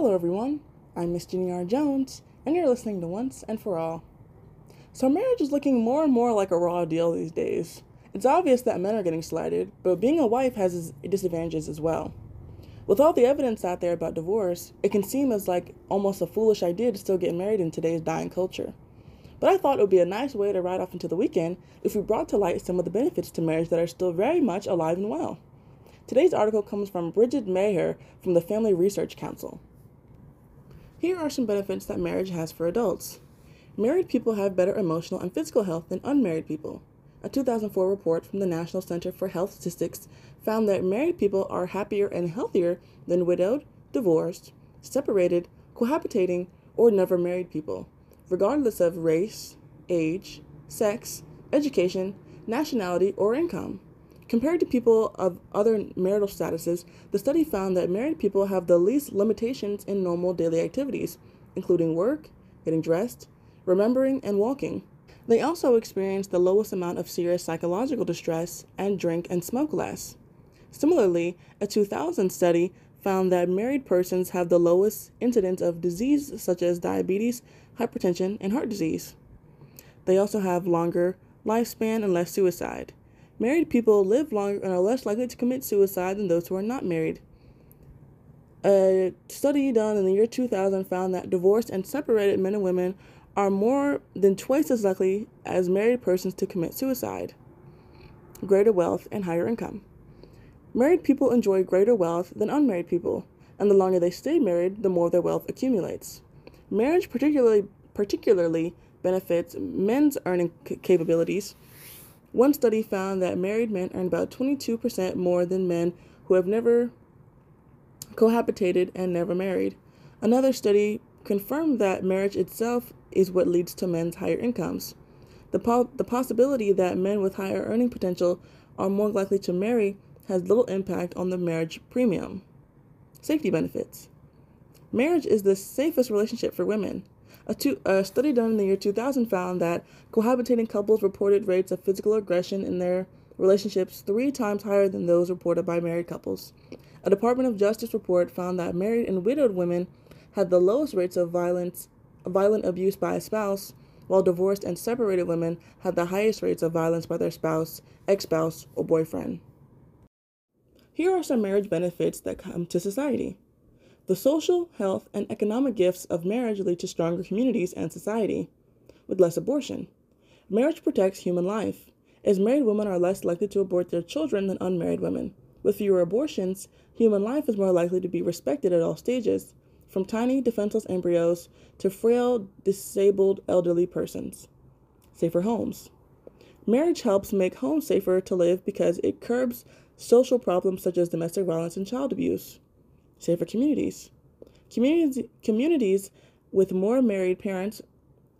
Hello, everyone. I'm Miss Ginny R. Jones, and you're listening to Once and For All. So, marriage is looking more and more like a raw deal these days. It's obvious that men are getting slighted, but being a wife has its disadvantages as well. With all the evidence out there about divorce, it can seem as like almost a foolish idea to still get married in today's dying culture. But I thought it would be a nice way to ride off into the weekend if we brought to light some of the benefits to marriage that are still very much alive and well. Today's article comes from Bridget Maher from the Family Research Council. Here are some benefits that marriage has for adults. Married people have better emotional and physical health than unmarried people. A 2004 report from the National Center for Health Statistics found that married people are happier and healthier than widowed, divorced, separated, cohabitating, or never married people, regardless of race, age, sex, education, nationality, or income. Compared to people of other marital statuses, the study found that married people have the least limitations in normal daily activities, including work, getting dressed, remembering, and walking. They also experience the lowest amount of serious psychological distress and drink and smoke less. Similarly, a 2000 study found that married persons have the lowest incidence of disease such as diabetes, hypertension, and heart disease. They also have longer lifespan and less suicide. Married people live longer and uh, are less likely to commit suicide than those who are not married. A study done in the year 2000 found that divorced and separated men and women are more than twice as likely as married persons to commit suicide, greater wealth, and higher income. Married people enjoy greater wealth than unmarried people, and the longer they stay married, the more their wealth accumulates. Marriage particularly particularly benefits men's earning capabilities one study found that married men earn about 22% more than men who have never cohabitated and never married. Another study confirmed that marriage itself is what leads to men's higher incomes. The, po- the possibility that men with higher earning potential are more likely to marry has little impact on the marriage premium. Safety benefits. Marriage is the safest relationship for women. A, two, a, study done in the year 2000 found that cohabitating couples reported rates of physical aggression in their relationships three times higher than those reported by married couples. A Department of Justice report found that married and widowed women had the lowest rates of violence, violent abuse by a spouse, while divorced and separated women had the highest rates of violence by their spouse, ex spouse, or boyfriend. Here are some marriage benefits that come to society. The social, health, and economic gifts of marriage lead to stronger communities and society, with less abortion. Marriage protects human life, as married women are less likely to abort their children than unmarried women. With fewer abortions, human life is more likely to be respected at all stages, from tiny, defenseless embryos to frail, disabled elderly persons. Safer homes. Marriage helps make homes safer to live because it curbs social problems such as domestic violence and child abuse safer communities. Communities, communities with more married parents,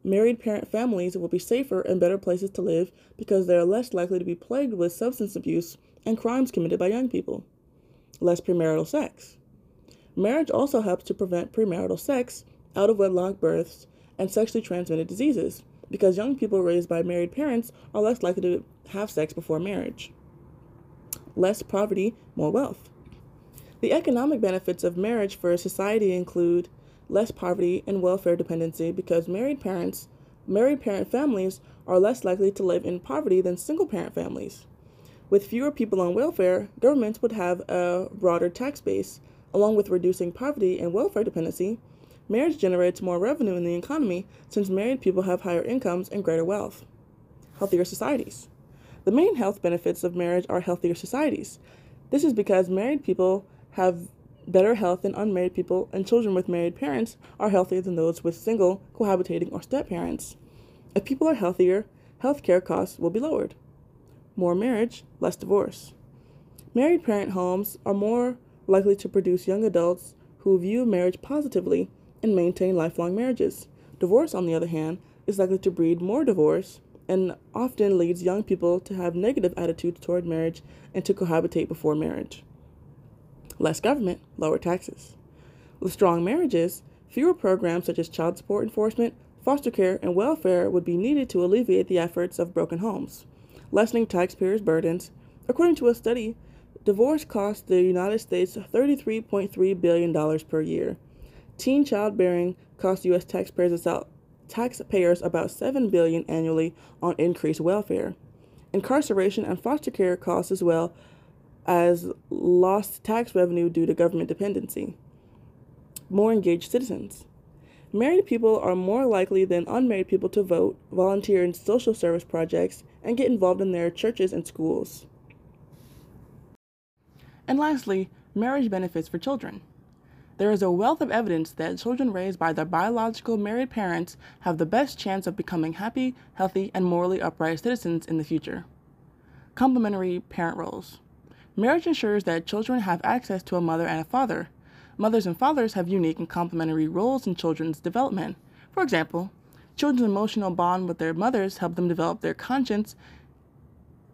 married parent families will be safer and better places to live because they are less likely to be plagued with substance abuse and crimes committed by young people. Less premarital sex. Marriage also helps to prevent premarital sex, out of wedlock births, and sexually transmitted diseases because young people raised by married parents are less likely to have sex before marriage. Less poverty, more wealth. The economic benefits of marriage for a society include less poverty and welfare dependency because married parents, married parent families are less likely to live in poverty than single parent families. With fewer people on welfare, governments would have a broader tax base. Along with reducing poverty and welfare dependency, marriage generates more revenue in the economy since married people have higher incomes and greater wealth. Healthier societies. The main health benefits of marriage are healthier societies. This is because married people have better health than unmarried people, and children with married parents are healthier than those with single, cohabitating, or step parents. If people are healthier, health care costs will be lowered. More marriage, less divorce. Married parent homes are more likely to produce young adults who view marriage positively and maintain lifelong marriages. Divorce, on the other hand, is likely to breed more divorce and often leads young people to have negative attitudes toward marriage and to cohabitate before marriage less government, lower taxes. With strong marriages, fewer programs such as child support enforcement, foster care, and welfare would be needed to alleviate the efforts of broken homes, lessening taxpayers' burdens. According to a study, divorce costs the United States $33.3 billion per year. Teen childbearing costs U.S. taxpayers about, taxpayers about 7 billion annually on increased welfare. Incarceration and foster care costs as well as lost tax revenue due to government dependency. More engaged citizens. Married people are more likely than unmarried people to vote, volunteer in social service projects, and get involved in their churches and schools. And lastly, marriage benefits for children. There is a wealth of evidence that children raised by their biological married parents have the best chance of becoming happy, healthy, and morally upright citizens in the future. Complementary parent roles. Marriage ensures that children have access to a mother and a father. Mothers and fathers have unique and complementary roles in children's development. For example, children's emotional bond with their mothers help them develop their conscience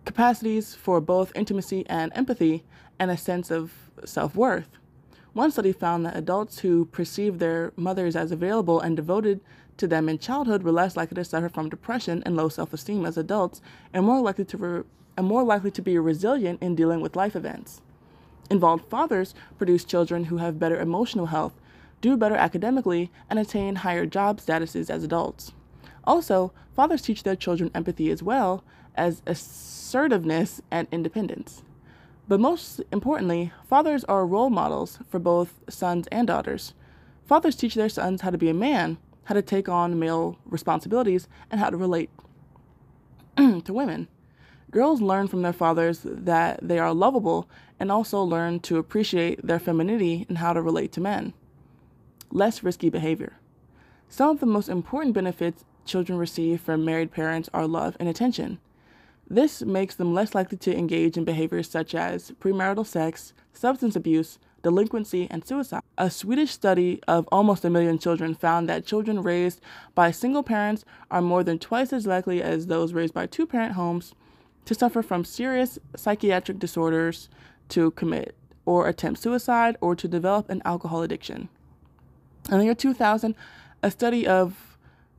capacities for both intimacy and empathy and a sense of self worth. One study found that adults who perceived their mothers as available and devoted to them in childhood were less likely to suffer from depression and low self esteem as adults and more likely to re- and more likely to be resilient in dealing with life events. Involved fathers produce children who have better emotional health, do better academically, and attain higher job statuses as adults. Also, fathers teach their children empathy as well as assertiveness and independence. But most importantly, fathers are role models for both sons and daughters. Fathers teach their sons how to be a man, how to take on male responsibilities, and how to relate to women. Girls learn from their fathers that they are lovable and also learn to appreciate their femininity and how to relate to men. Less risky behavior. Some of the most important benefits children receive from married parents are love and attention. This makes them less likely to engage in behaviors such as premarital sex, substance abuse, delinquency, and suicide. A Swedish study of almost a million children found that children raised by single parents are more than twice as likely as those raised by two parent homes to suffer from serious psychiatric disorders, to commit or attempt suicide, or to develop an alcohol addiction. In the year 2000, a study of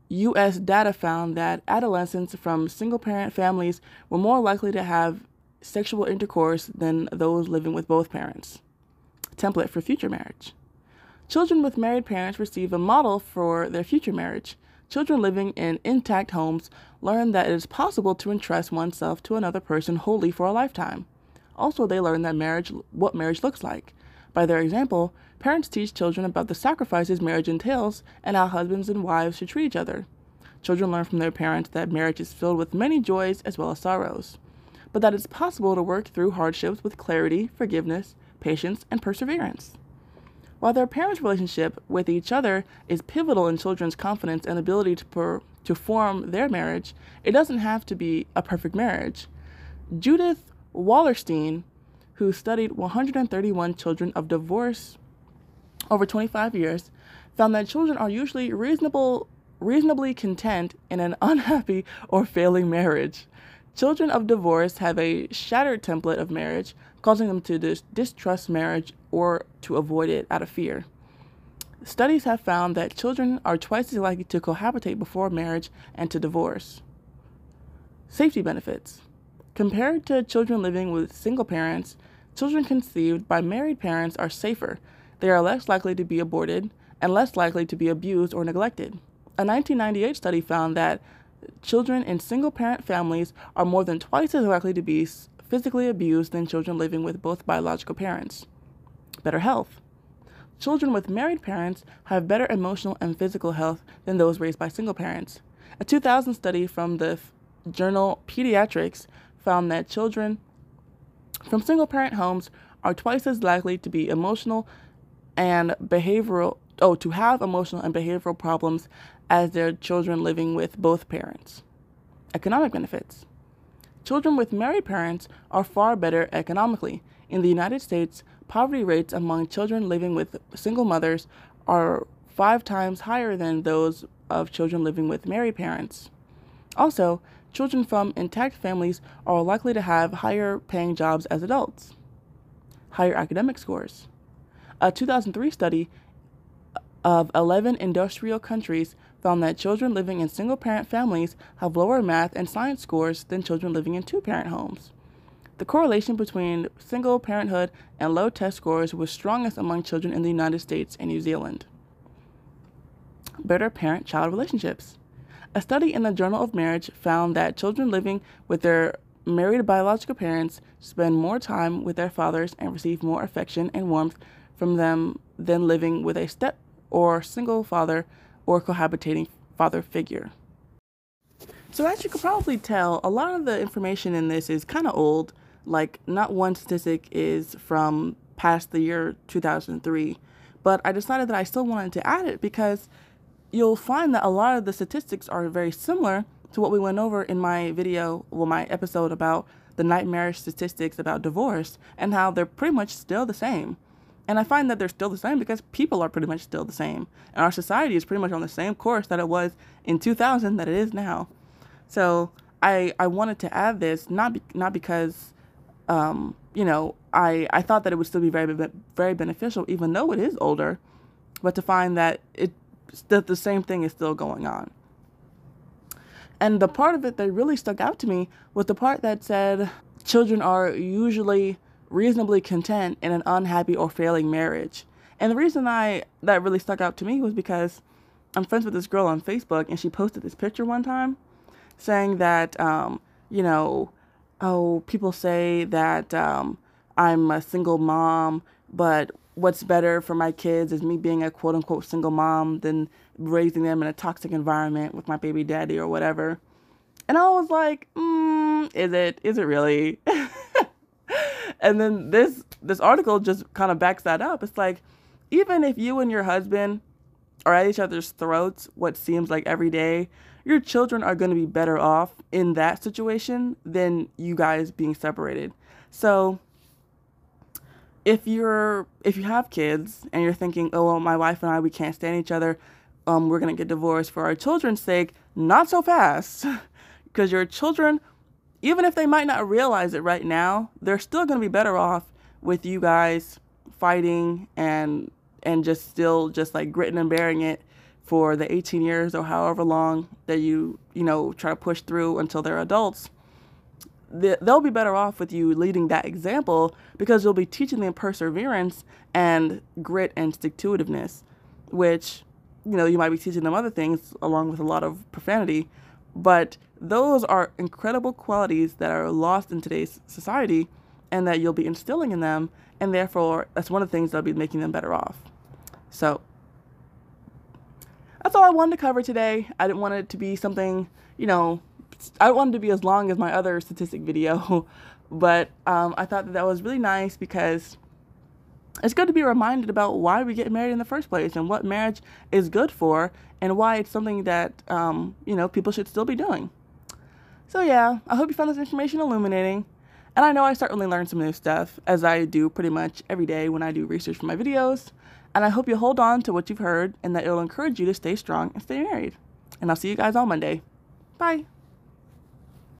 U.S. data found that adolescents from single parent families were more likely to have sexual intercourse than those living with both parents. Template for future marriage. Children with married parents receive a model for their future marriage. Children living in intact homes learn that it is possible to entrust oneself to another person wholly for a lifetime. Also, they learn that marriage, what marriage looks like. By their example, parents teach children about the sacrifices marriage entails and how husbands and wives should treat each other. Children learn from their parents that marriage is filled with many joys as well as sorrows, but that it's possible to work through hardships with clarity, forgiveness, patience, and perseverance. While their parents' relationship with each other is pivotal in children's confidence and ability to, per, to form their marriage, it doesn't have to be a perfect marriage. Judith Wallerstein, who studied 131 children of divorce over 25 years, found that children are usually reasonable, reasonably content in an unhappy or failing marriage. Children of divorce have a shattered template of marriage, causing them to dis- distrust marriage or to avoid it out of fear. Studies have found that children are twice as likely to cohabitate before marriage and to divorce. Safety benefits. Compared to children living with single parents, children conceived by married parents are safer. They are less likely to be aborted and less likely to be abused or neglected. A 1998 study found that children in single parent families are more than twice as likely to be physically abused than children living with both biological parents. Better health. Children with married parents have better emotional and physical health than those raised by single parents. A 2000 study from the journal Pediatrics found that children from single parent homes are twice as likely to be emotional and behavioral oh to have emotional and behavioral problems as their children living with both parents. Economic benefits. Children with married parents are far better economically. In the United States, poverty rates among children living with single mothers are five times higher than those of children living with married parents. Also, children from intact families are likely to have higher paying jobs as adults. Higher academic scores. A 2003 study of 11 industrial countries found that children living in single parent families have lower math and science scores than children living in two parent homes. The correlation between single parenthood and low test scores was strongest among children in the United States and New Zealand. better parent child relationships. A study in the Journal of Marriage found that children living with their married biological parents spend more time with their fathers and receive more affection and warmth from them than living with a step or single father or cohabitating father figure. So, as you could probably tell, a lot of the information in this is kind of old. Like, not one statistic is from past the year 2003, but I decided that I still wanted to add it because you'll find that a lot of the statistics are very similar to what we went over in my video, well, my episode about the nightmarish statistics about divorce and how they're pretty much still the same. And I find that they're still the same because people are pretty much still the same. And our society is pretty much on the same course that it was in 2000 that it is now. So I, I wanted to add this, not, be, not because, um, you know, I, I thought that it would still be very, very beneficial, even though it is older, but to find that it, that the same thing is still going on. And the part of it that really stuck out to me was the part that said children are usually reasonably content in an unhappy or failing marriage. And the reason I that really stuck out to me was because I'm friends with this girl on Facebook, and she posted this picture one time, saying that um, you know, oh, people say that um, I'm a single mom, but what's better for my kids is me being a quote unquote single mom than raising them in a toxic environment with my baby daddy or whatever. And I was like, mm, is it? Is it really? and then this this article just kind of backs that up. It's like even if you and your husband are at each other's throats what seems like every day, your children are going to be better off in that situation than you guys being separated. So if you're if you have kids and you're thinking, "Oh, well, my wife and I we can't stand each other. Um, we're going to get divorced for our children's sake." Not so fast. because your children even if they might not realize it right now, they're still going to be better off with you guys fighting and and just still just like gritting and bearing it for the 18 years or however long that you you know try to push through until they're adults. They'll be better off with you leading that example because you'll be teaching them perseverance and grit and stick to itiveness which you know you might be teaching them other things along with a lot of profanity but those are incredible qualities that are lost in today's society and that you'll be instilling in them. And therefore, that's one of the things that'll be making them better off. So, that's all I wanted to cover today. I didn't want it to be something, you know, I wanted to be as long as my other statistic video, but um, I thought that that was really nice because it's good to be reminded about why we get married in the first place and what marriage is good for and why it's something that um, you know people should still be doing. So yeah, I hope you found this information illuminating. And I know I certainly learned some new stuff as I do pretty much every day when I do research for my videos. And I hope you hold on to what you've heard and that it'll encourage you to stay strong and stay married. And I'll see you guys on Monday. Bye.